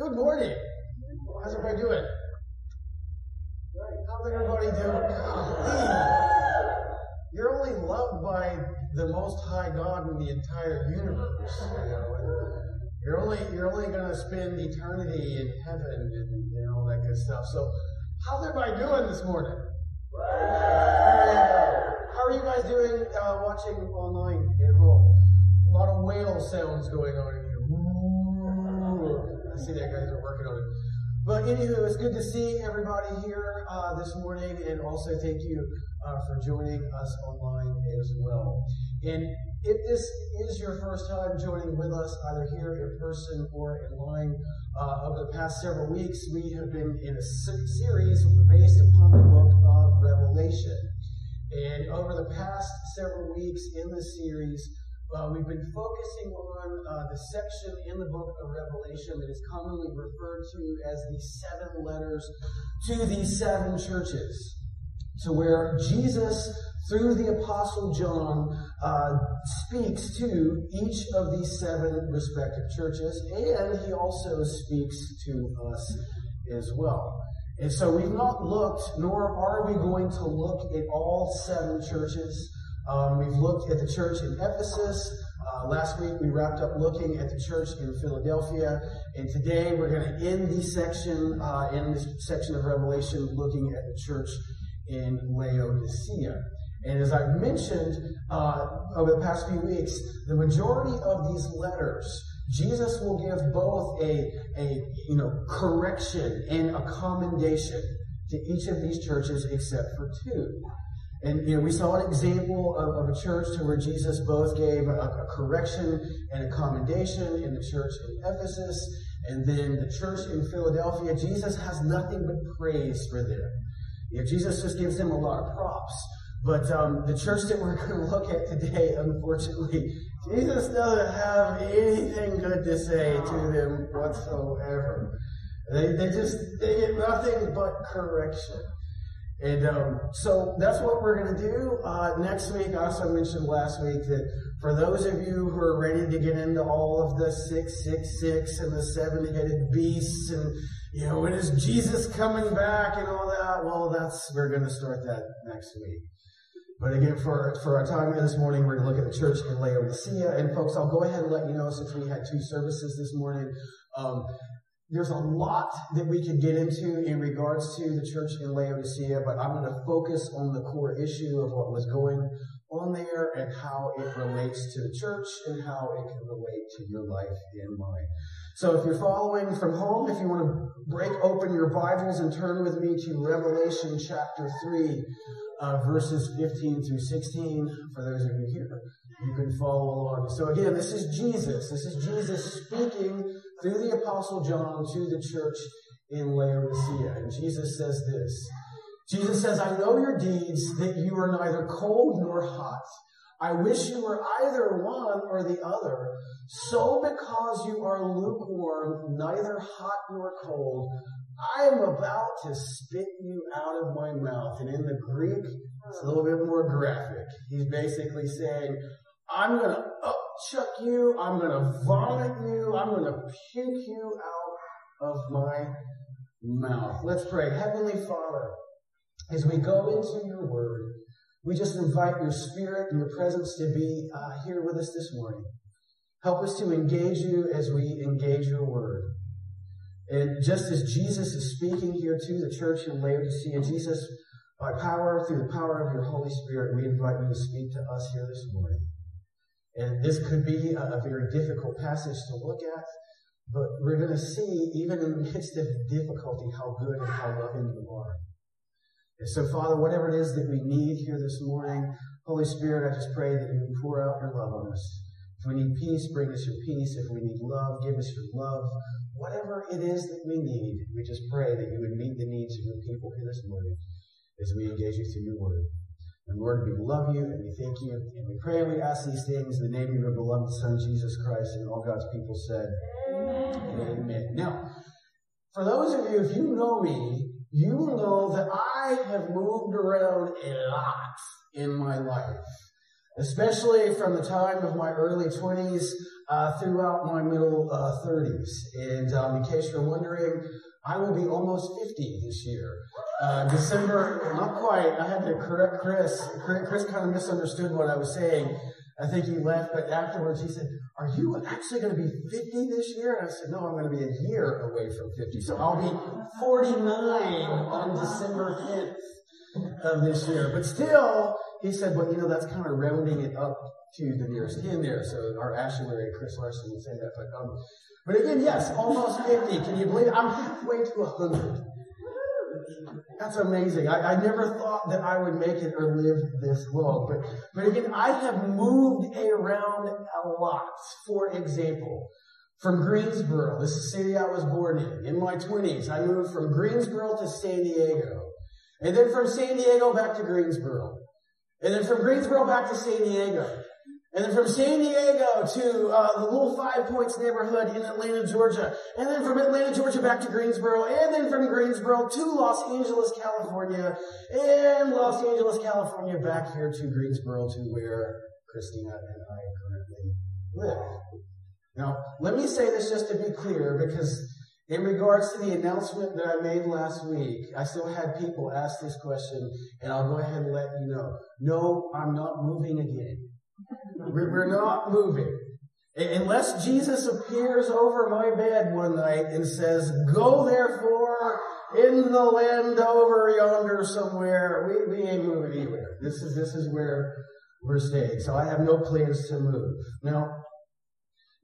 Good morning. How's everybody doing? How's everybody doing? You're only loved by the Most High God in the entire universe. You you're only you're only going to spend eternity in heaven and you know that good stuff. So, how's everybody doing this morning? How are you guys doing uh, watching online at home? A lot of whale sounds going on see that guys are working on it. But anywho, it's good to see everybody here uh, this morning, and also thank you uh, for joining us online as well. And if this is your first time joining with us, either here in person or online, uh, over the past several weeks, we have been in a series based upon the book of Revelation. And over the past several weeks in the series, uh, we've been focusing on uh, the section in the book of Revelation that is commonly referred to as the seven letters to these seven churches. To where Jesus, through the Apostle John, uh, speaks to each of these seven respective churches, and he also speaks to us as well. And so we've not looked, nor are we going to look at all seven churches. Um, we've looked at the church in Ephesus. Uh, last week we wrapped up looking at the church in Philadelphia, and today we're going to end this section uh, in this section of Revelation looking at the church in Laodicea. And as I've mentioned uh, over the past few weeks, the majority of these letters, Jesus will give both a, a you know correction and a commendation to each of these churches except for two. And you know, we saw an example of, of a church to where Jesus both gave a, a, correction and a commendation in the church in Ephesus, and then the church in Philadelphia. Jesus has nothing but praise for them. You know, Jesus just gives them a lot of props. But um, the church that we're going to look at today, unfortunately, Jesus doesn't have anything good to say to them whatsoever. They, they just they get nothing but correction. And um, so that's what we're going to do. Uh, next week, I also mentioned last week that for those of you who are ready to get into all of the 666 and the seven headed beasts and, you know, when is Jesus coming back and all that, well, that's, we're going to start that next week. But again, for, for our time here this morning, we're going to look at the church in Laodicea. And folks, I'll go ahead and let you know since we had two services this morning, um, there's a lot that we could get into in regards to the church in Laodicea, but I'm going to focus on the core issue of what was going on there and how it relates to the church and how it can relate to your life and mine. So if you're following from home, if you want to break open your Bibles and turn with me to Revelation chapter 3, uh, verses 15 through 16, for those of you here, you can follow along. So again, this is Jesus. This is Jesus speaking through the Apostle John to the church in Laodicea. And Jesus says this. Jesus says, I know your deeds, that you are neither cold nor hot. I wish you were either one or the other. So because you are lukewarm, neither hot nor cold, I am about to spit you out of my mouth. And in the Greek, it's a little bit more graphic. He's basically saying, I'm going to upchuck you. I'm going to vomit you. I'm going to puke you out of my mouth. Let's pray. Heavenly Father, as we go into your word, we just invite your spirit and your presence to be uh, here with us this morning. Help us to engage you as we engage your word. And just as Jesus is speaking here to the church in Laodicea, Jesus, by power, through the power of your Holy Spirit, we invite you to speak to us here this morning. And this could be a, a very difficult passage to look at, but we're going to see, even in the midst of difficulty, how good and how loving you are. And so, Father, whatever it is that we need here this morning, Holy Spirit, I just pray that you pour out your love on us. If we need peace, bring us your peace. If we need love, give us your love. Whatever it is that we need, we just pray that you would meet the needs of your people here this morning as we engage you through your word. And Lord, we love you and we thank you and we pray and we ask these things in the name of your beloved Son, Jesus Christ, and all God's people said, Amen. Amen. Now, for those of you, if you know me, you know that I have moved around a lot in my life. especially from the time of my early 20s uh, throughout my middle uh, 30s. And um, in case you're wondering, I will be almost 50 this year. Uh, December, not quite. I had to correct Chris. Chris kind of misunderstood what I was saying. I think he left, but afterwards he said, Are you actually going to be 50 this year? And I said, No, I'm going to be a year away from 50. So I'll be 49 on December 10th of this year. But still, he said, Well, you know, that's kind of rounding it up to the nearest kin there. So our actuary, Chris Larson, would say that. But, um, but again, yes, almost 50. Can you believe it? I'm halfway to 100. That's amazing. I, I, never thought that I would make it or live this long. But, but again, I have moved around a lot. For example, from Greensboro, this is the city I was born in. In my 20s, I moved from Greensboro to San Diego. And then from San Diego back to Greensboro. And then from Greensboro back to San Diego. And then from San Diego to uh, the little Five Points neighborhood in Atlanta, Georgia. And then from Atlanta, Georgia back to Greensboro. And then from Greensboro to Los Angeles, California. And Los Angeles, California back here to Greensboro to where Christina and I currently live. Now, let me say this just to be clear because in regards to the announcement that I made last week, I still had people ask this question and I'll go ahead and let you know. No, I'm not moving again. We're not moving. Unless Jesus appears over my bed one night and says, go therefore in the land over yonder somewhere, we, we ain't moving anywhere. This is, this is where we're staying. So I have no plans to move. Now,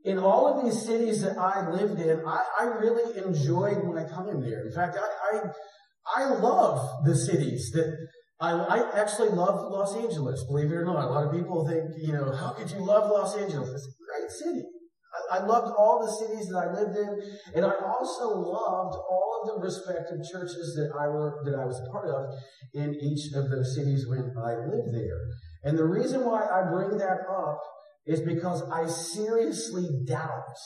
in all of these cities that I lived in, I, I really enjoyed my time there. In fact, I, I, I love the cities that I, I, actually love Los Angeles, believe it or not. A lot of people think, you know, how could you love Los Angeles? It's a great city. I, I loved all the cities that I lived in, and I also loved all of the respective churches that I were that I was a part of in each of those cities when I lived there. And the reason why I bring that up is because I seriously doubt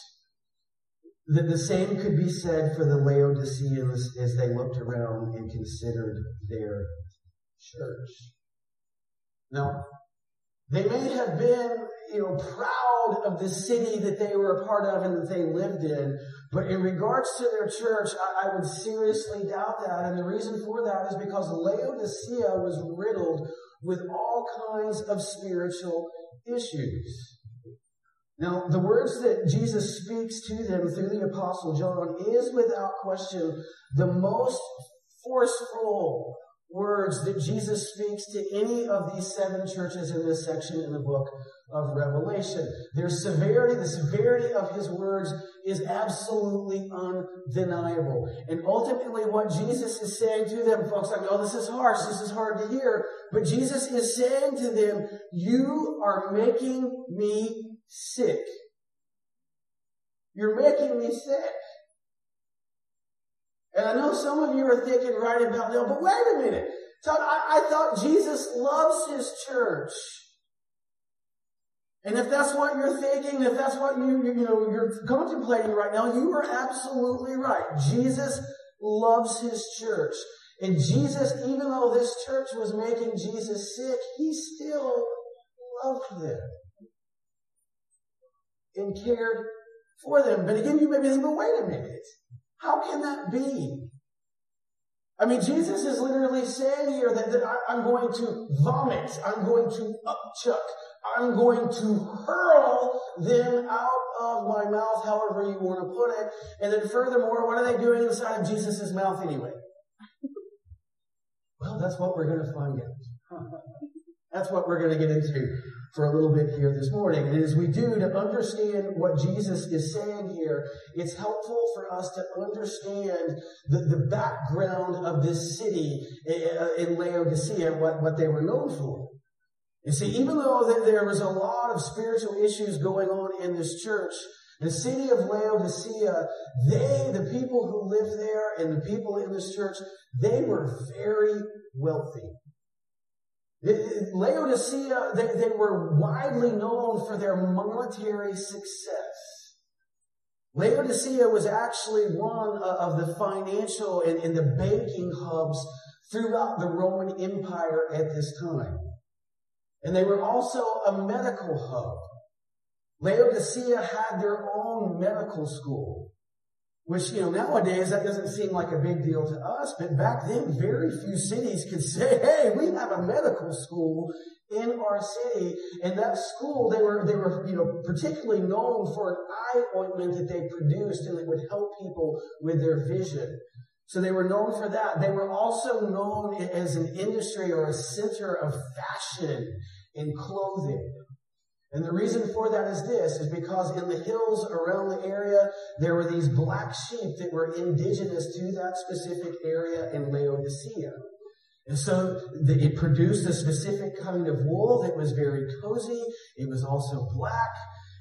that the same could be said for the Laodiceans as they looked around and considered their church. Now, they may have been, you know, proud of the city that they were a part of and that they lived in, but in regards to their church, I, I would seriously doubt that. And the reason for that is because Laodicea was riddled with all kinds of spiritual issues. Now, the words that Jesus speaks to them through the Apostle John is without question the most forceful, words that Jesus speaks to any of these seven churches in this section in the book of Revelation. Their severity, the severity of his words is absolutely undeniable. And ultimately what Jesus is saying to them, folks, I know this is harsh, this is hard to hear, but Jesus is saying to them, you are making me sick. You're making me sick. And I know some of you are thinking right about now, but wait a minute. Todd, I, I thought Jesus loves his church. And if that's what you're thinking, if that's what you, you, you know, you're contemplating right now, you are absolutely right. Jesus loves his church. And Jesus, even though this church was making Jesus sick, he still loved them and cared for them. But again, you may be thinking, but wait a minute. How can that be? I mean, Jesus is literally saying here that, that I, am going to vomit, I'm going to upchuck, I'm going to hurl them out of my mouth, however you want to put it. And then furthermore, what are they doing inside of Jesus' mouth anyway? Well, that's what we're going to find out. That's what we're going to get into for a little bit here this morning. And as we do to understand what Jesus is saying here, it's helpful for us to understand the, the background of this city eh, eh, in Laodicea, what, what they were known for. You see, even though there was a lot of spiritual issues going on in this church, the city of Laodicea, they, the people who lived there and the people in this church, they were very wealthy. Laodicea, they, they were widely known for their monetary success. Laodicea was actually one of the financial and, and the banking hubs throughout the Roman Empire at this time. And they were also a medical hub. Laodicea had their own medical school. Which, you know, nowadays that doesn't seem like a big deal to us, but back then very few cities could say, hey, we have a medical school in our city. And that school, they were, they were, you know, particularly known for an eye ointment that they produced and that would help people with their vision. So they were known for that. They were also known as an industry or a center of fashion and clothing. And the reason for that is this, is because in the hills around the area, there were these black sheep that were indigenous to that specific area in Laodicea. And so it produced a specific kind of wool that was very cozy. It was also black.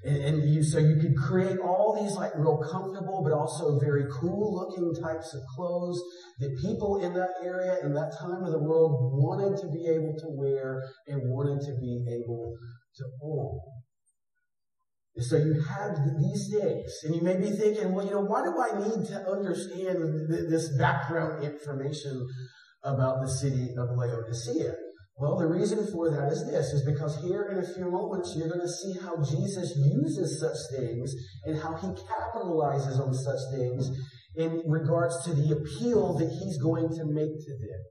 And, and you, so you could create all these like real comfortable, but also very cool looking types of clothes that people in that area in that time of the world wanted to be able to wear and wanted to be able to all. And so you have these things, and you may be thinking, well, you know, why do I need to understand this background information about the city of Laodicea? Well, the reason for that is this, is because here in a few moments you're going to see how Jesus uses such things and how he capitalizes on such things in regards to the appeal that he's going to make to them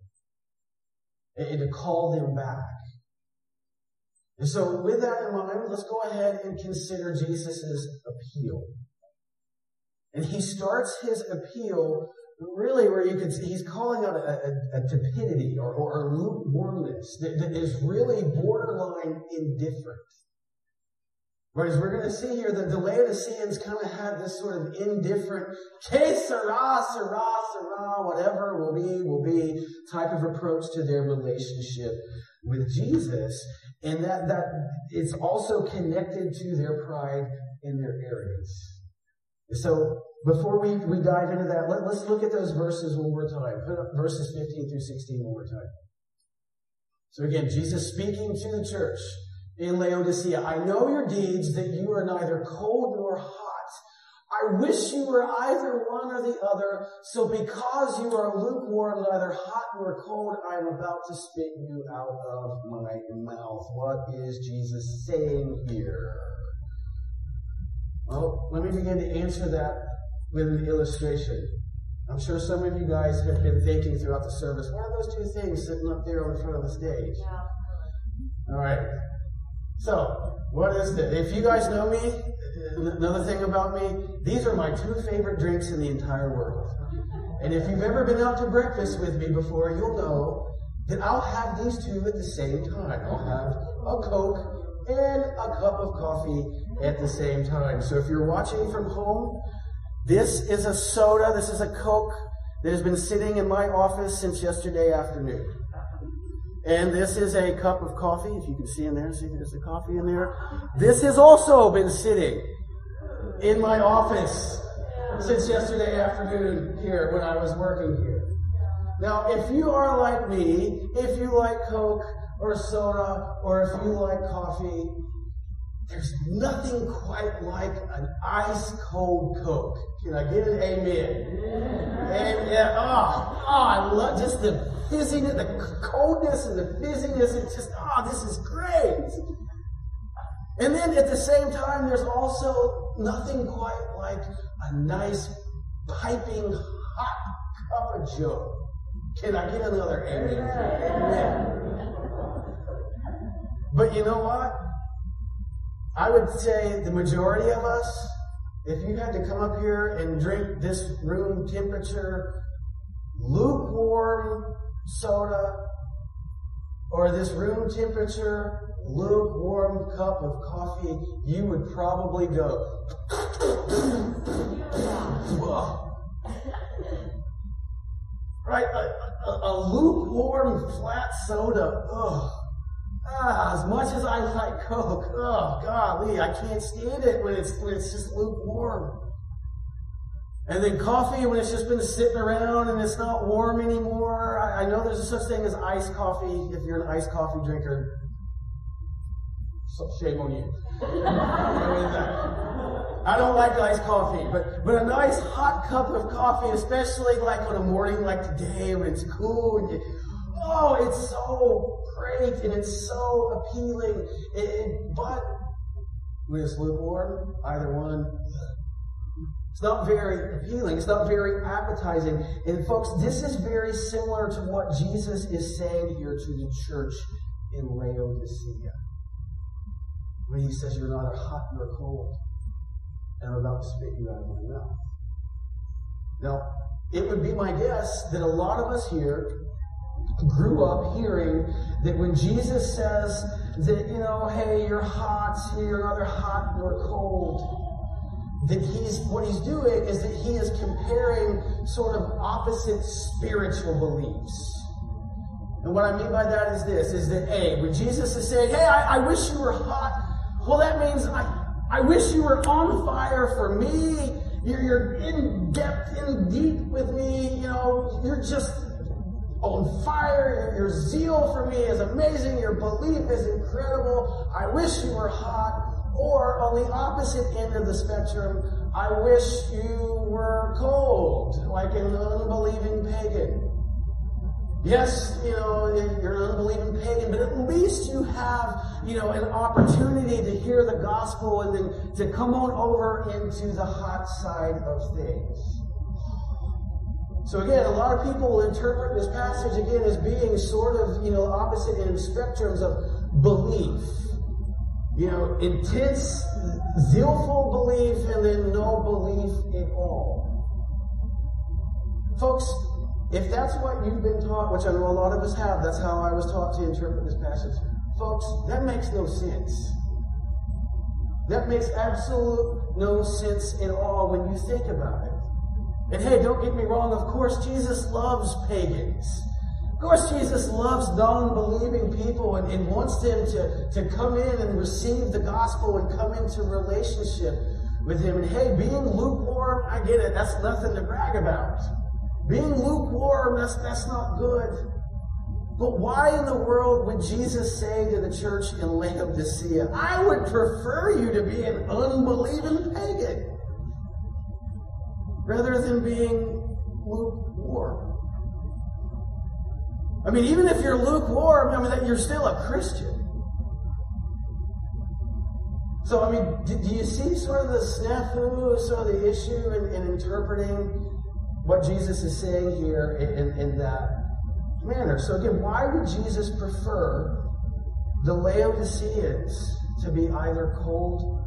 and to call them back. And so with that in mind, let's go ahead and consider Jesus' appeal. And he starts his appeal really where you can see he's calling out a, a, a tepidity or, or, lukewarmness that, that is really borderline indifferent. Whereas we're going to see here that the Laodiceans kind of had this sort of indifferent, que sera, sera, sera, whatever will be, will be type of approach to their relationship with Jesus. And that, that it's also connected to their pride and their arrogance. So before we, we dive into that, let, us look at those verses one more time. Put up verses 15 through 16 one more time. So again, Jesus speaking to the church in Laodicea. I know your deeds, that you are neither cold nor hot. I wish you were either one or the other. So because you are lukewarm, neither hot nor cold, I am about to spit you out of my mouth. What is Jesus saying here? Well, let me begin to answer that with an illustration. I'm sure some of you guys have been thinking throughout the service, what are those two things sitting up there on the front of the stage? Yeah. All right. So, what is it? If you guys know me, another thing about me, these are my two favorite drinks in the entire world. And if you've ever been out to breakfast with me before, you'll know that I'll have these two at the same time. I'll have a Coke and a cup of coffee at the same time. So if you're watching from home, this is a soda, this is a Coke that has been sitting in my office since yesterday afternoon. And this is a cup of coffee, if you can see in there, see there's a coffee in there. This has also been sitting in my office since yesterday afternoon here when I was working here. Now, if you are like me, if you like Coke or soda, or if you like coffee, there's nothing quite like an ice cold Coke. Can I get an amen? Yeah. Yeah, oh, oh, I love just the fizziness, the coldness and the fizziness. It's just, oh, this is great. And then at the same time, there's also nothing quite like a nice piping hot cup of joe. Can I get another amen? Amen. But you know what? I would say the majority of us, if you had to come up here and drink this room temperature, lukewarm soda, or this room temperature, lukewarm cup of coffee, you would probably go, right? A, a, a, lukewarm flat soda, ugh. Ah, as much as I like Coke, oh golly, I can't stand it when it's when it's just lukewarm. And then coffee when it's just been sitting around and it's not warm anymore. I, I know there's a such thing as iced coffee if you're an iced coffee drinker. So shame on you. I don't like iced coffee, but, but a nice hot cup of coffee, especially like on a morning like today when it's cool and you, oh, it's so great and it's so appealing. It, it, but when it's lukewarm, either one, it's not very appealing. It's not very appetizing. And folks, this is very similar to what Jesus is saying here to the church in Laodicea. When he says, You're neither hot nor cold, and I'm about to spit you out of my mouth. Now, it would be my guess that a lot of us here grew up hearing that when Jesus says that, you know, hey, you're hot, you're neither hot nor cold, that he's, what he's doing is that he is comparing sort of opposite spiritual beliefs. And what I mean by that is this, is that A, when Jesus is saying, hey, I, I wish you were hot, well, that means I, I wish you were on fire for me. You're, you're in depth, in deep with me. You know, you're just on fire. Your, your zeal for me is amazing. Your belief is incredible. I wish you were hot. Or on the opposite end of the spectrum, I wish you were cold, like an unbelieving pagan. Yes, you know, you're an unbelieving pagan, but at least you have, you know, an opportunity to hear the gospel and then to come on over into the hot side of things. So again, a lot of people will interpret this passage again as being sort of, you know, opposite in spectrums of belief you know, intense, zealful belief and then no belief at all. Folks, if that's what you've been taught, which I know a lot of us have, that's how I was taught to interpret this passage. Folks, that makes no sense. That makes absolute no sense at all when you think about it. And hey, don't get me wrong, of course, Jesus loves pagans. Of course, Jesus loves non-believing people and, and wants them to, to come in and receive the gospel and come into relationship with Him. And hey, being lukewarm, I get it. That's nothing to brag about. Being lukewarm, that's, that's not good. But why in the world would Jesus say to the church in Laodicea, I would prefer you to be an unbelieving pagan rather than being lukewarm? I mean, even if you're lukewarm, I mean, that you're still a Christian. So, I mean, do, do you see sort of the snafu, sort of the issue in, in interpreting what Jesus is saying here in, in, in that manner? So, again, why would Jesus prefer the Laodiceans to be either cold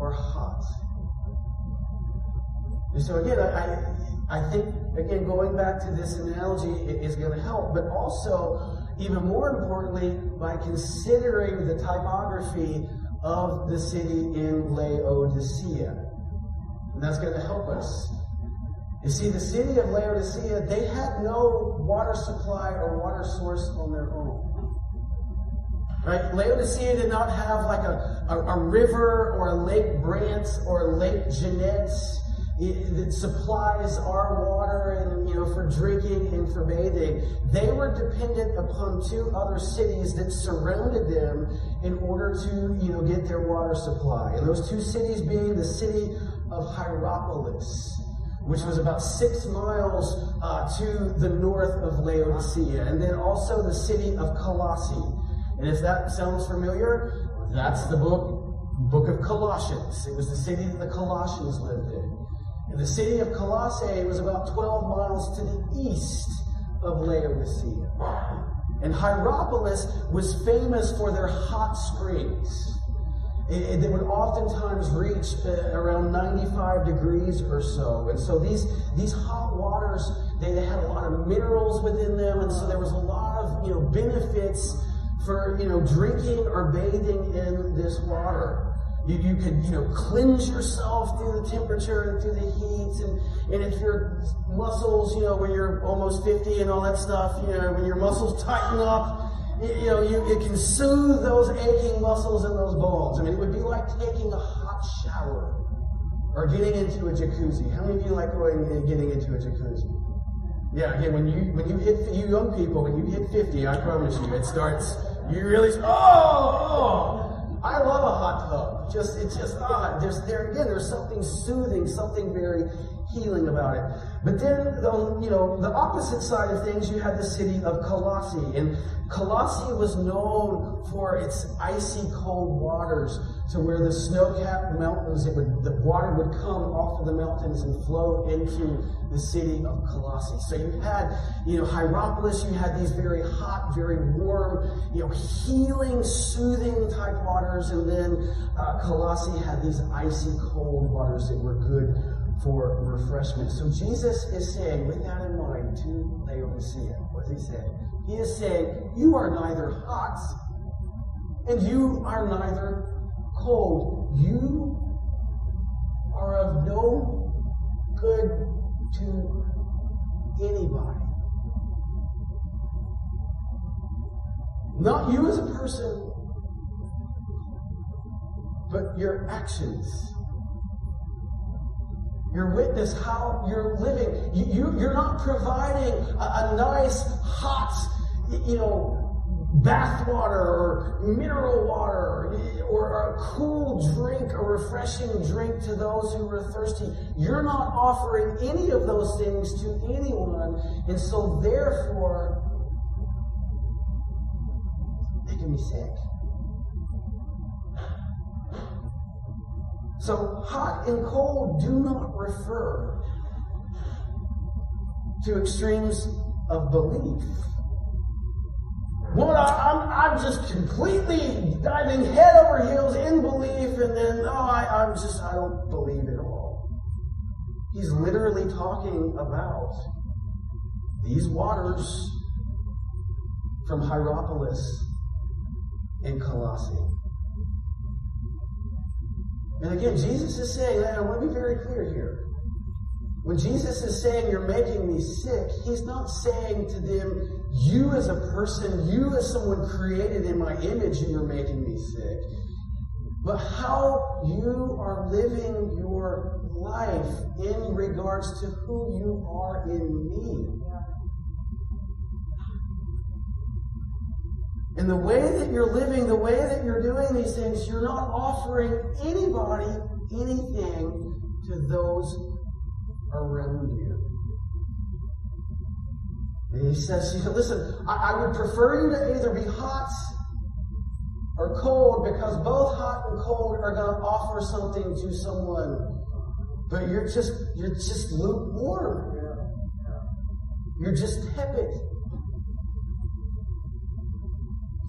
or hot? And so, again, I, I think, again, going back to this analogy is going to help, but also, even more importantly, by considering the typography of the city in Laodicea. And that's going to help us. You see, the city of Laodicea, they had no water supply or water source on their own. Right? Laodicea did not have like a, a, a river or a Lake Brandt or a Lake Jeanette that supplies our water and you know for drinking and for bathing. They were dependent upon two other cities that surrounded them in order to you know get their water supply. And those two cities being the city of Hierapolis, which was about six miles uh, to the north of Laodicea, and then also the city of Colossae. And if that sounds familiar, that's the book book of Colossians. It was the city that the Colossians lived in. And the city of Colossae was about 12 miles to the east of Laodicea. And Hierapolis was famous for their hot springs. They would oftentimes reach uh, around 95 degrees or so. And so these, these hot waters, they, they had a lot of minerals within them. And so there was a lot of, you know, benefits for, you know, drinking or bathing in this water. You, you could, you know, cleanse yourself through the temperature and through the heat. And, and if your muscles, you know, when you're almost 50 and all that stuff, you know, when your muscles tighten up, you, know, you, it can soothe those aching muscles and those bones. I mean, it would be like taking a hot shower or getting into a jacuzzi. How many of you like going and getting into a jacuzzi? Yeah, again, when you when you hit you young people, when you hit 50, I promise you, it starts. You really oh, oh I love a hot tub. Just it's just ah, there's there again. There's something soothing, something very healing about it. But then, the, you know, the opposite side of things, you had the city of Colossae. And Colossae was known for its icy cold waters to where the snow-capped mountains, it would, the water would come off of the mountains and flow into the city of Colossae. So you had, you know, Hierapolis, you had these very hot, very warm, you know, healing, soothing type waters. And then uh, Colossae had these icy cold waters that were good for refreshment. So Jesus is saying, with that in mind, to Laodicea, what he say? He is saying, you are neither hot and you are neither cold. You are of no good to anybody. Not you as a person, but your actions your witness, how you're living. You, you, you're not providing a, a nice, hot, you know, bath water or mineral water or a cool drink, a refreshing drink to those who are thirsty. You're not offering any of those things to anyone. And so therefore, they can be sick. So hot and cold do not refer to extremes of belief. Well, I'm, I'm just completely diving head over heels in belief, and then, oh, I, I'm just, I don't believe at all. He's literally talking about these waters from Hierapolis and Colossae. And again, Jesus is saying, I want to be very clear here. When Jesus is saying you're making me sick, he's not saying to them, you as a person, you as someone created in my image, and you're making me sick. But how you are living your life in regards to who you are in me. And the way that you're living, the way that you're doing these things, you're not offering anybody anything to those around you. And he says, he said, listen, I, I would prefer you to either be hot or cold because both hot and cold are going to offer something to someone. But you're just, you're just lukewarm. You're just tepid.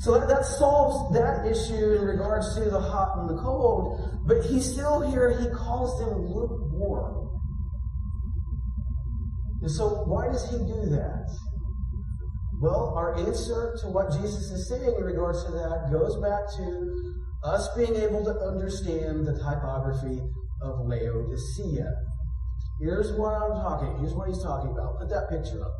So that, that solves that issue in regards to the hot and the cold, but he's still here, he calls them lukewarm. And so why does he do that? Well, our answer to what Jesus is saying in regards to that goes back to us being able to understand the typography of Laodicea. Here's what I'm talking, here's what he's talking about. Put that picture up.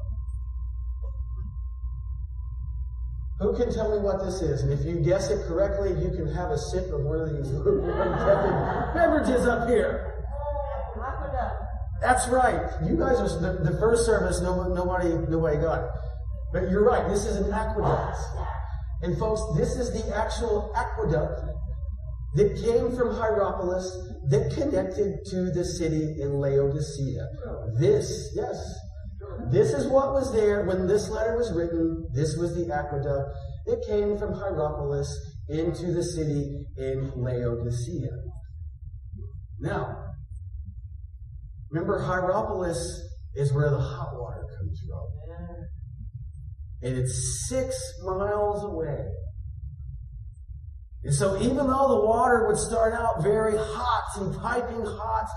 Who can tell me what this is? And if you guess it correctly, you can have a sip of one of these beverages up here. That's right. You guys are the, the first service. No, nobody, nobody got it. But you're right. This is an aqueduct, and folks, this is the actual aqueduct that came from Hierapolis that connected to the city in Laodicea. This, yes, this is what was there when this letter was written. This was the aqueduct that came from Hierapolis into the city in Laodicea. Now, remember Hierapolis is where the hot water comes from. And it's six miles away. And so even though the water would start out very hot and piping hot,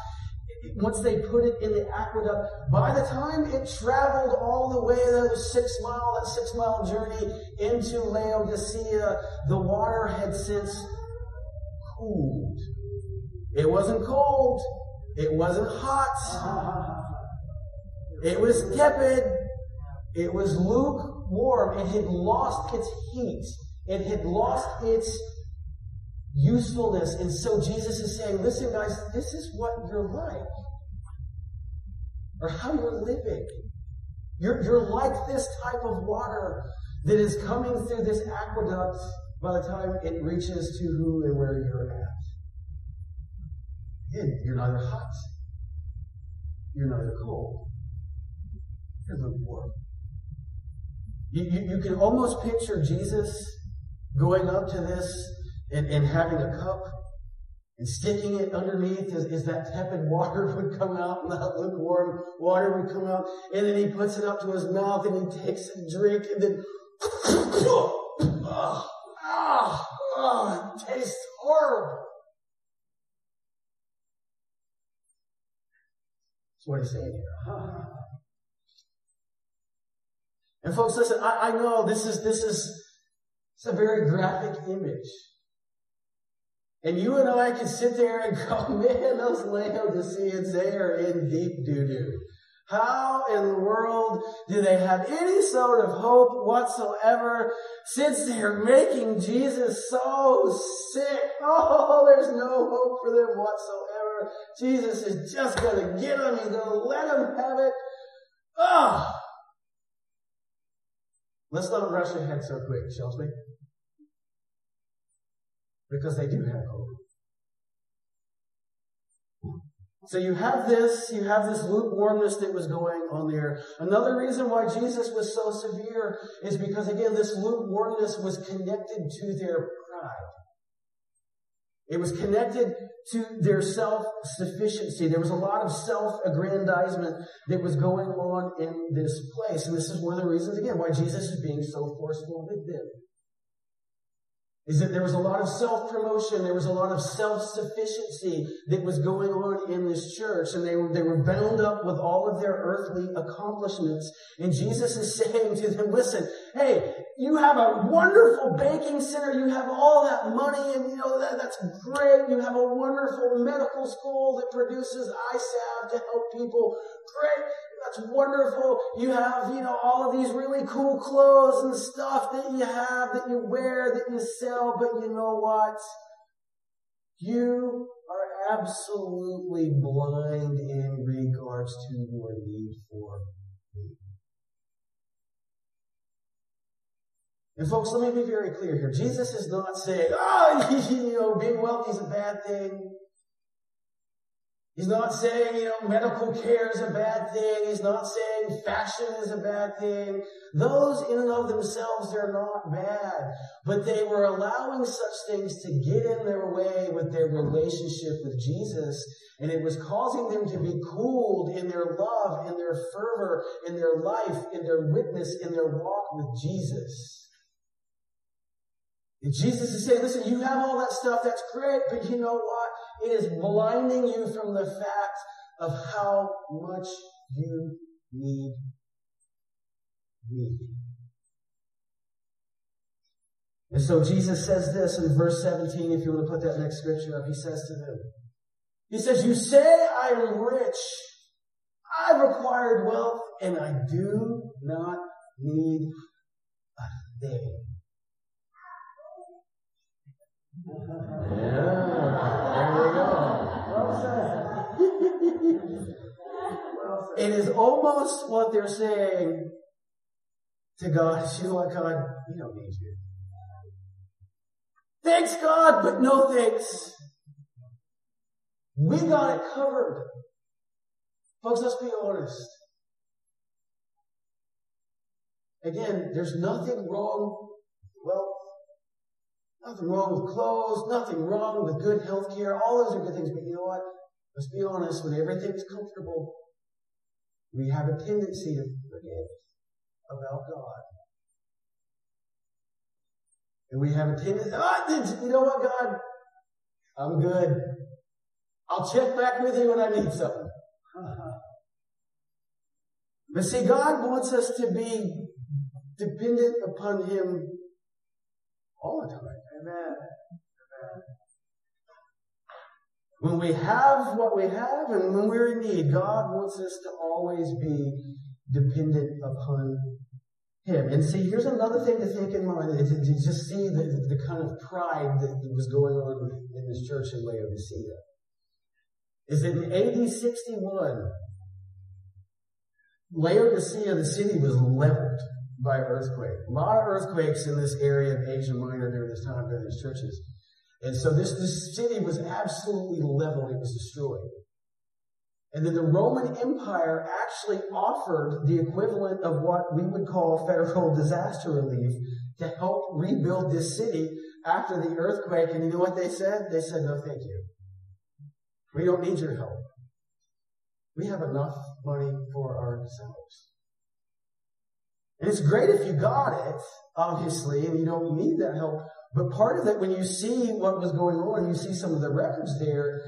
once they put it in the aqueduct, by the time it traveled all the way those six mile, that six mile journey into Laodicea, the water had since cooled. It wasn't cold. It wasn't hot. It was tepid. It was lukewarm. It had lost its heat. It had lost its usefulness. And so Jesus is saying, listen, guys, this is what you're like. Or how you're living. You're, you're like this type of water that is coming through this aqueduct by the time it reaches to who and where you're at. Again, you're neither hot you're neither cold. You're lukewarm. You, you, you can almost picture Jesus going up to this and, and having a cup and sticking it underneath as that tepid water would come out and that lukewarm water would come out. And then he puts it up to his mouth and he takes a drink and then, oh, oh, oh, it tastes horrible. That's what he's saying here. Ah. And folks, listen, I, I know this is, this is, it's a very graphic image. And you and I can sit there and go, man, those Laodiceans, they are in deep doo-doo. How in the world do they have any sort of hope whatsoever since they're making Jesus so sick? Oh, there's no hope for them whatsoever. Jesus is just going to get them. He's going to let them have it. Oh. Let's not rush ahead so quick, shall we? Because they do have hope. So you have this, you have this lukewarmness that was going on there. Another reason why Jesus was so severe is because again, this lukewarmness was connected to their pride. It was connected to their self-sufficiency. There was a lot of self-aggrandizement that was going on in this place. And this is one of the reasons, again, why Jesus is being so forceful with them is that there was a lot of self-promotion, there was a lot of self-sufficiency that was going on in this church, and they were, they were bound up with all of their earthly accomplishments. And Jesus is saying to them, listen, hey, you have a wonderful banking center, you have all that money, and you know, that, that's great. You have a wonderful medical school that produces salve to help people. Great. That's wonderful. You have, you know, all of these really cool clothes and stuff that you have, that you wear, that you sell, but you know what? You are absolutely blind in regards to your need for me. And folks, let me be very clear here. Jesus is not saying, oh, you know, being wealthy is a bad thing. He's not saying, you know, medical care is a bad thing. He's not saying fashion is a bad thing. Those in and of themselves, they're not bad. But they were allowing such things to get in their way with their relationship with Jesus. And it was causing them to be cooled in their love, in their fervor, in their life, in their witness, in their walk with Jesus. And Jesus is saying, listen, you have all that stuff, that's great, but you know what? It is blinding you from the fact of how much you need me. And so Jesus says this in verse 17, if you want to put that next scripture up, he says to them, he says, you say I am rich. I've acquired wealth and I do not need a thing. Yeah, there we go. It is almost what they're saying to God. You know what, God? We don't need you. Thanks, God, but no thanks. We got it covered. Folks, let's be honest. Again, there's nothing wrong. Nothing wrong with clothes, nothing wrong with good health care. All those are good things. But you know what? Let's be honest. When everything's comfortable, we have a tendency to forget about God. And we have a tendency, oh, you know what, God? I'm good. I'll check back with you when I need something. But see, God wants us to be dependent upon Him all the time. When we have what we have and when we're in need, God wants us to always be dependent upon Him. And see, here's another thing to think in mind, to, to just see the, the kind of pride that was going on in this church in Laodicea. Is that in AD 61, Laodicea, the city, was leveled by earthquake. A lot of earthquakes in this area of Asia Minor during this time during these churches. And so this, this city was absolutely leveled. It was destroyed. And then the Roman Empire actually offered the equivalent of what we would call federal disaster relief to help rebuild this city after the earthquake. And you know what they said? They said, no, thank you. We don't need your help. We have enough money for ourselves. And it's great if you got it, obviously, and you don't need that help. But part of it, when you see what was going on, you see some of the records there,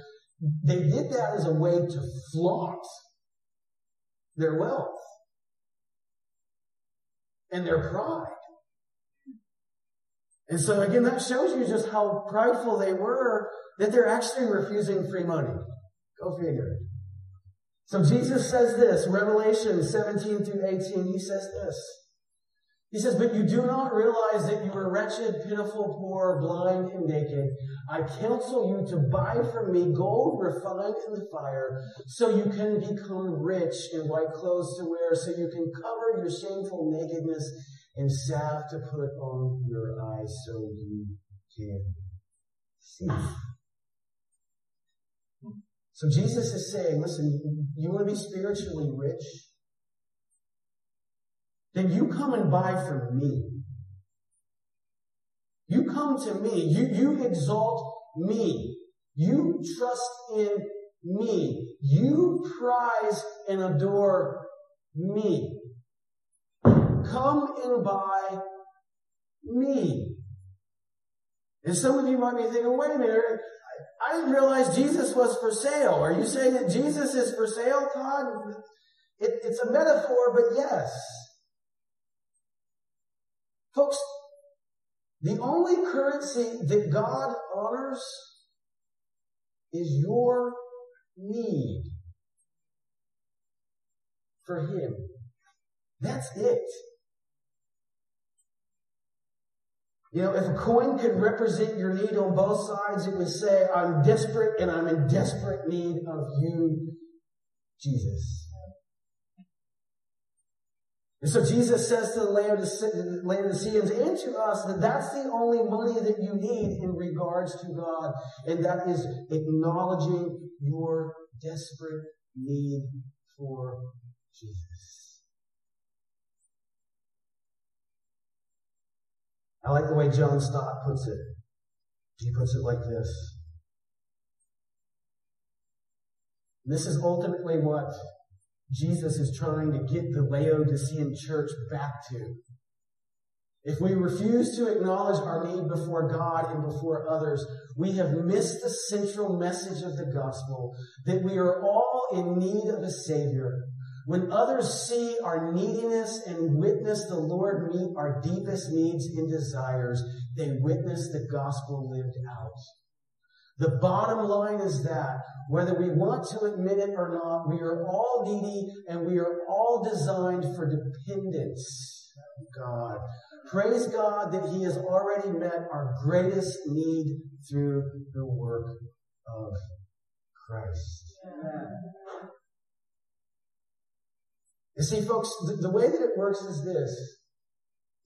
they did that as a way to flaunt their wealth and their pride. And so again, that shows you just how prideful they were that they're actually refusing free money. Go figure. So Jesus says this, Revelation 17 through 18, he says this. He says, But you do not realize that you are wretched, pitiful, poor, blind, and naked. I counsel you to buy from me gold refined in the fire, so you can become rich in white clothes to wear, so you can cover your shameful nakedness, and salve to put on your eyes, so you can see. So Jesus is saying, listen, you want to be spiritually rich? then you come and buy from me. You come to me. You, you exalt me. You trust in me. You prize and adore me. Come and buy me. And some of you might be thinking, wait a minute, I didn't realize Jesus was for sale. Are you saying that Jesus is for sale, Todd? It, it's a metaphor, but yes. Folks, the only currency that God honors is your need for Him. That's it. You know, if a coin could represent your need on both sides, it would say, I'm desperate and I'm in desperate need of you, Jesus. And so Jesus says to the Laodiceans and to us that that's the only money that you need in regards to God, and that is acknowledging your desperate need for Jesus. I like the way John Stott puts it. He puts it like this. This is ultimately what Jesus is trying to get the Laodicean church back to. If we refuse to acknowledge our need before God and before others, we have missed the central message of the gospel that we are all in need of a Savior. When others see our neediness and witness the Lord meet our deepest needs and desires, they witness the gospel lived out. The bottom line is that whether we want to admit it or not, we are all needy and we are all designed for dependence of God. Praise God that He has already met our greatest need through the work of Christ. You see, folks, the, the way that it works is this.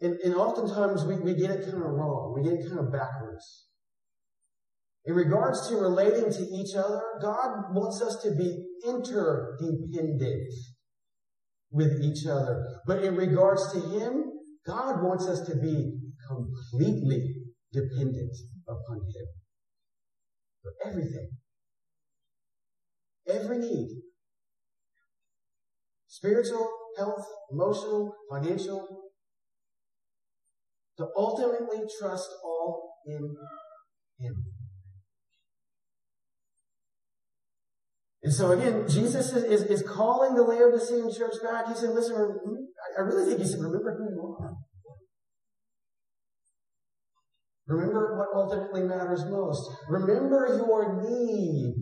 And, and oftentimes we, we get it kind of wrong. We get it kind of backwards. In regards to relating to each other, God wants us to be interdependent with each other. But in regards to Him, God wants us to be completely dependent upon Him for everything. Every need. Spiritual, health, emotional, financial. To ultimately trust all in Him. And so again, Jesus is, is, is, calling the Laodicean church back. He said, listen, I really think he said, remember who you are. Remember what ultimately matters most. Remember your need.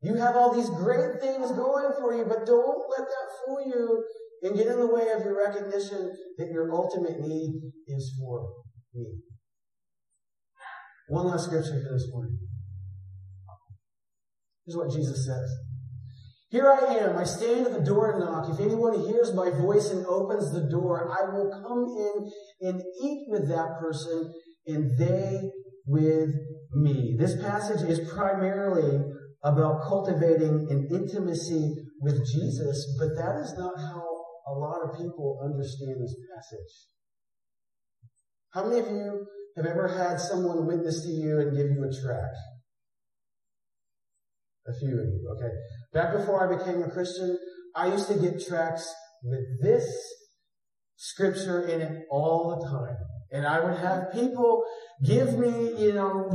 You have all these great things going for you, but don't let that you and get in the way of your recognition that your ultimate need is for me. One last scripture for this morning. Here's what Jesus says. Here I am. I stand at the door and knock. If anyone hears my voice and opens the door, I will come in and eat with that person and they with me. This passage is primarily about cultivating an intimacy with Jesus, but that is not how a lot of people understand this passage. How many of you have ever had someone witness to you and give you a track? A few of you, okay. Back before I became a Christian, I used to get tracks with this scripture in it all the time. And I would have people give me, you know,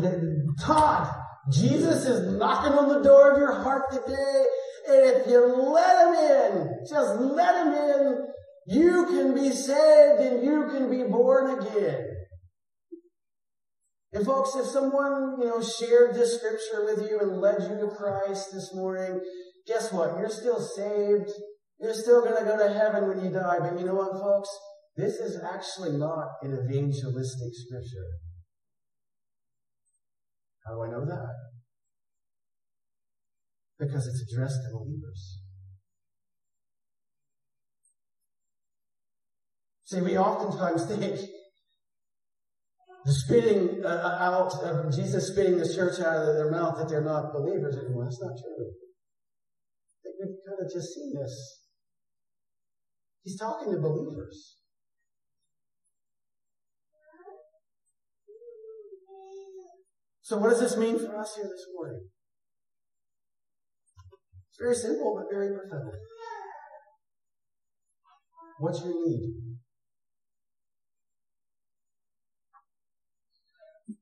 Todd, Jesus is knocking on the door of your heart today. And if you let him in, just let him in, you can be saved and you can be born again. And folks, if someone, you know, shared this scripture with you and led you to Christ this morning, guess what? You're still saved. You're still going to go to heaven when you die. But you know what, folks? This is actually not an evangelistic scripture. How do I know that? Because it's addressed to believers. See, we oftentimes think the spitting uh, out of Jesus spitting the church out of their mouth that they're not believers anymore. That's not true. We've kind of just seen this. He's talking to believers. So what does this mean for us here this morning? Very simple, but very profound. What's your need?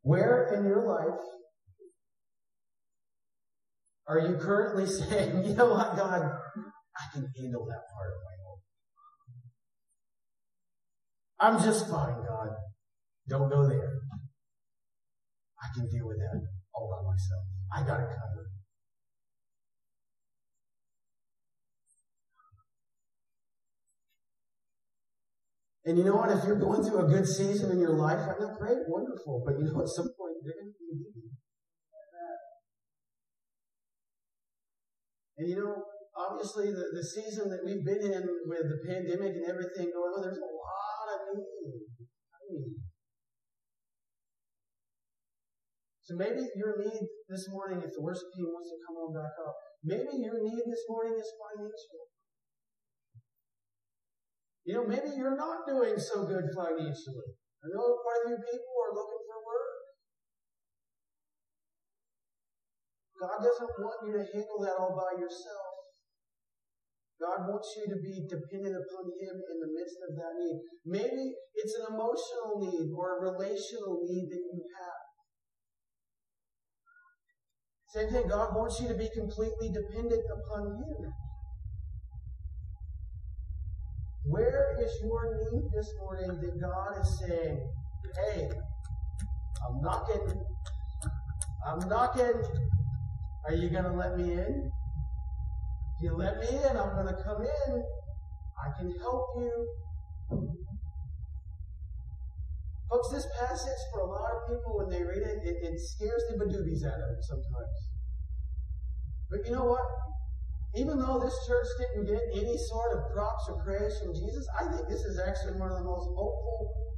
Where in your life are you currently saying, you know what, God, I can handle that part of my life. I'm just fine, God. Don't go there. I can deal with that all by myself. I got it covered. And you know what? If you're going through a good season in your life right now, great, wonderful. But you know, at some point, you're going to be needy. And you know, obviously, the, the season that we've been in with the pandemic and everything going on, there's a lot of need. So maybe your need this morning, if the worship team wants to come on back up, maybe your need this morning is financial. You know, maybe you're not doing so good financially. I know quite a few people are looking for work. God doesn't want you to handle that all by yourself. God wants you to be dependent upon Him in the midst of that need. Maybe it's an emotional need or a relational need that you have. Same thing, God wants you to be completely dependent upon Him. Where is your need this morning that God is saying, hey, I'm knocking, I'm knocking, are you going to let me in? If you let me in, I'm going to come in. I can help you. Folks, this passage for a lot of people, when they read it, it, it scares the bedoobies out of it sometimes. But you know what? Even though this church didn't get any sort of props or praise from Jesus, I think this is actually one of the most hopeful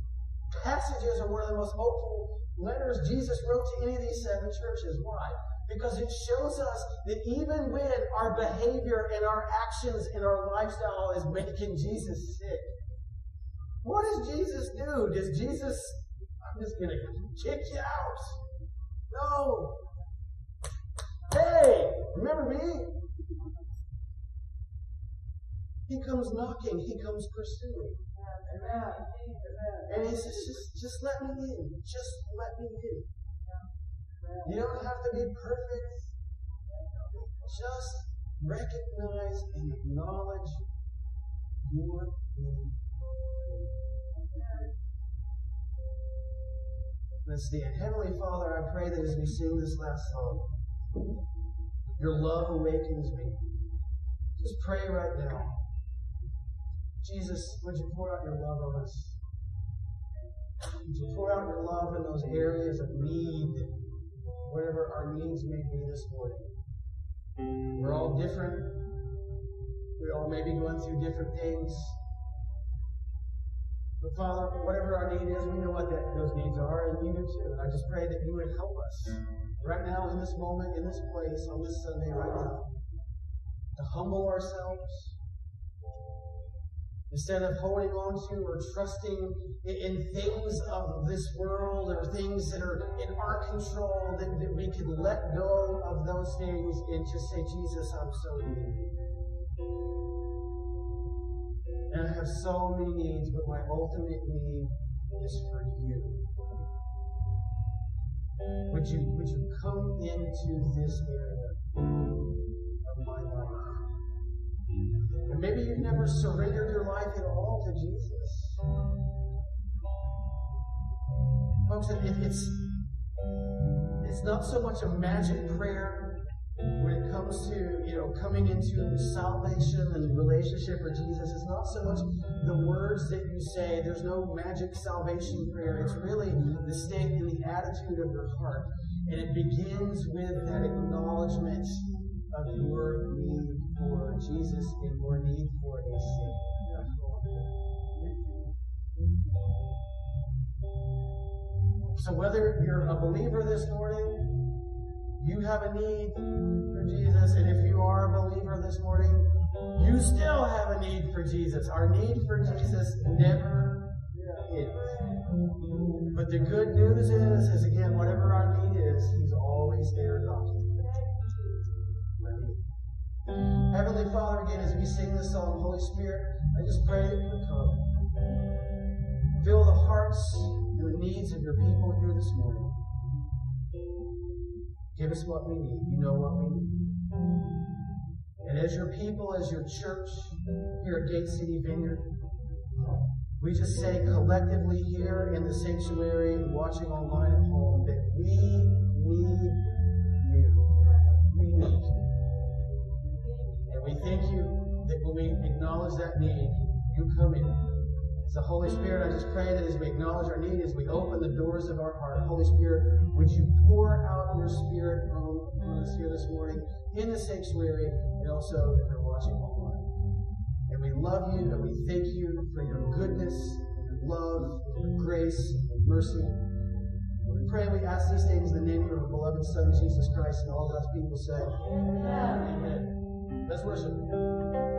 passages or one of the most hopeful letters Jesus wrote to any of these seven churches. Why? Because it shows us that even when our behavior and our actions and our lifestyle is making Jesus sick, what does Jesus do? Does Jesus, I'm just going to kick you out? No. Hey, remember me? He comes knocking. He comes pursuing. Amen. And he says, just, just let me in. Just let me in. You don't have to be perfect. Just recognize and acknowledge your need. Let's stand. Heavenly Father, I pray that as we sing this last song, your love awakens me. Just pray right now. Jesus, would you pour out your love on us? Would you pour out your love in those areas of need, whatever our needs may be this morning? We're all different. We all may be going through different things. But Father, whatever our need is, we know what that, those needs are, and you do too. I just pray that you would help us right now, in this moment, in this place, on this Sunday, right now. to humble ourselves. Instead of holding on to or trusting in things of this world or things that are in our control, that, we can let go of those things and just say, Jesus, I'm so needy. And I have so many needs, but my ultimate need is for you. Would you, would you come into this area maybe you've never surrendered your life at all to Jesus. Folks, it, it's, it's not so much a magic prayer when it comes to, you know, coming into salvation and relationship with Jesus. It's not so much the words that you say. There's no magic salvation prayer. It's really the state and the attitude of your heart. And it begins with that acknowledgement of your need for Jesus and your need for a. So whether you're a believer this morning, you have a need for Jesus, and if you are a believer this morning, you still have a need for Jesus. Our need for Jesus never ends. But the good news is, is again, whatever our need is, He's always there knocking. Heavenly Father, again, as we sing this song, Holy Spirit, I just pray that you would come. Fill the hearts and the needs of your people here this morning. Give us what we need. You know what we need. And as your people, as your church here at Gate City Vineyard, we just say collectively here in the sanctuary, watching online at home, that we And we thank you that when we acknowledge that need, you come in. So, Holy Spirit, I just pray that as we acknowledge our need, as we open the doors of our heart, Holy Spirit, would you pour out your Spirit on us here this morning in the sanctuary and also if you're watching online. And we love you and we thank you for your goodness, your love, your grace, and mercy. We pray and we ask these things in the name of our beloved Son, Jesus Christ, and all God's people say, Amen. Amen. Let's worship.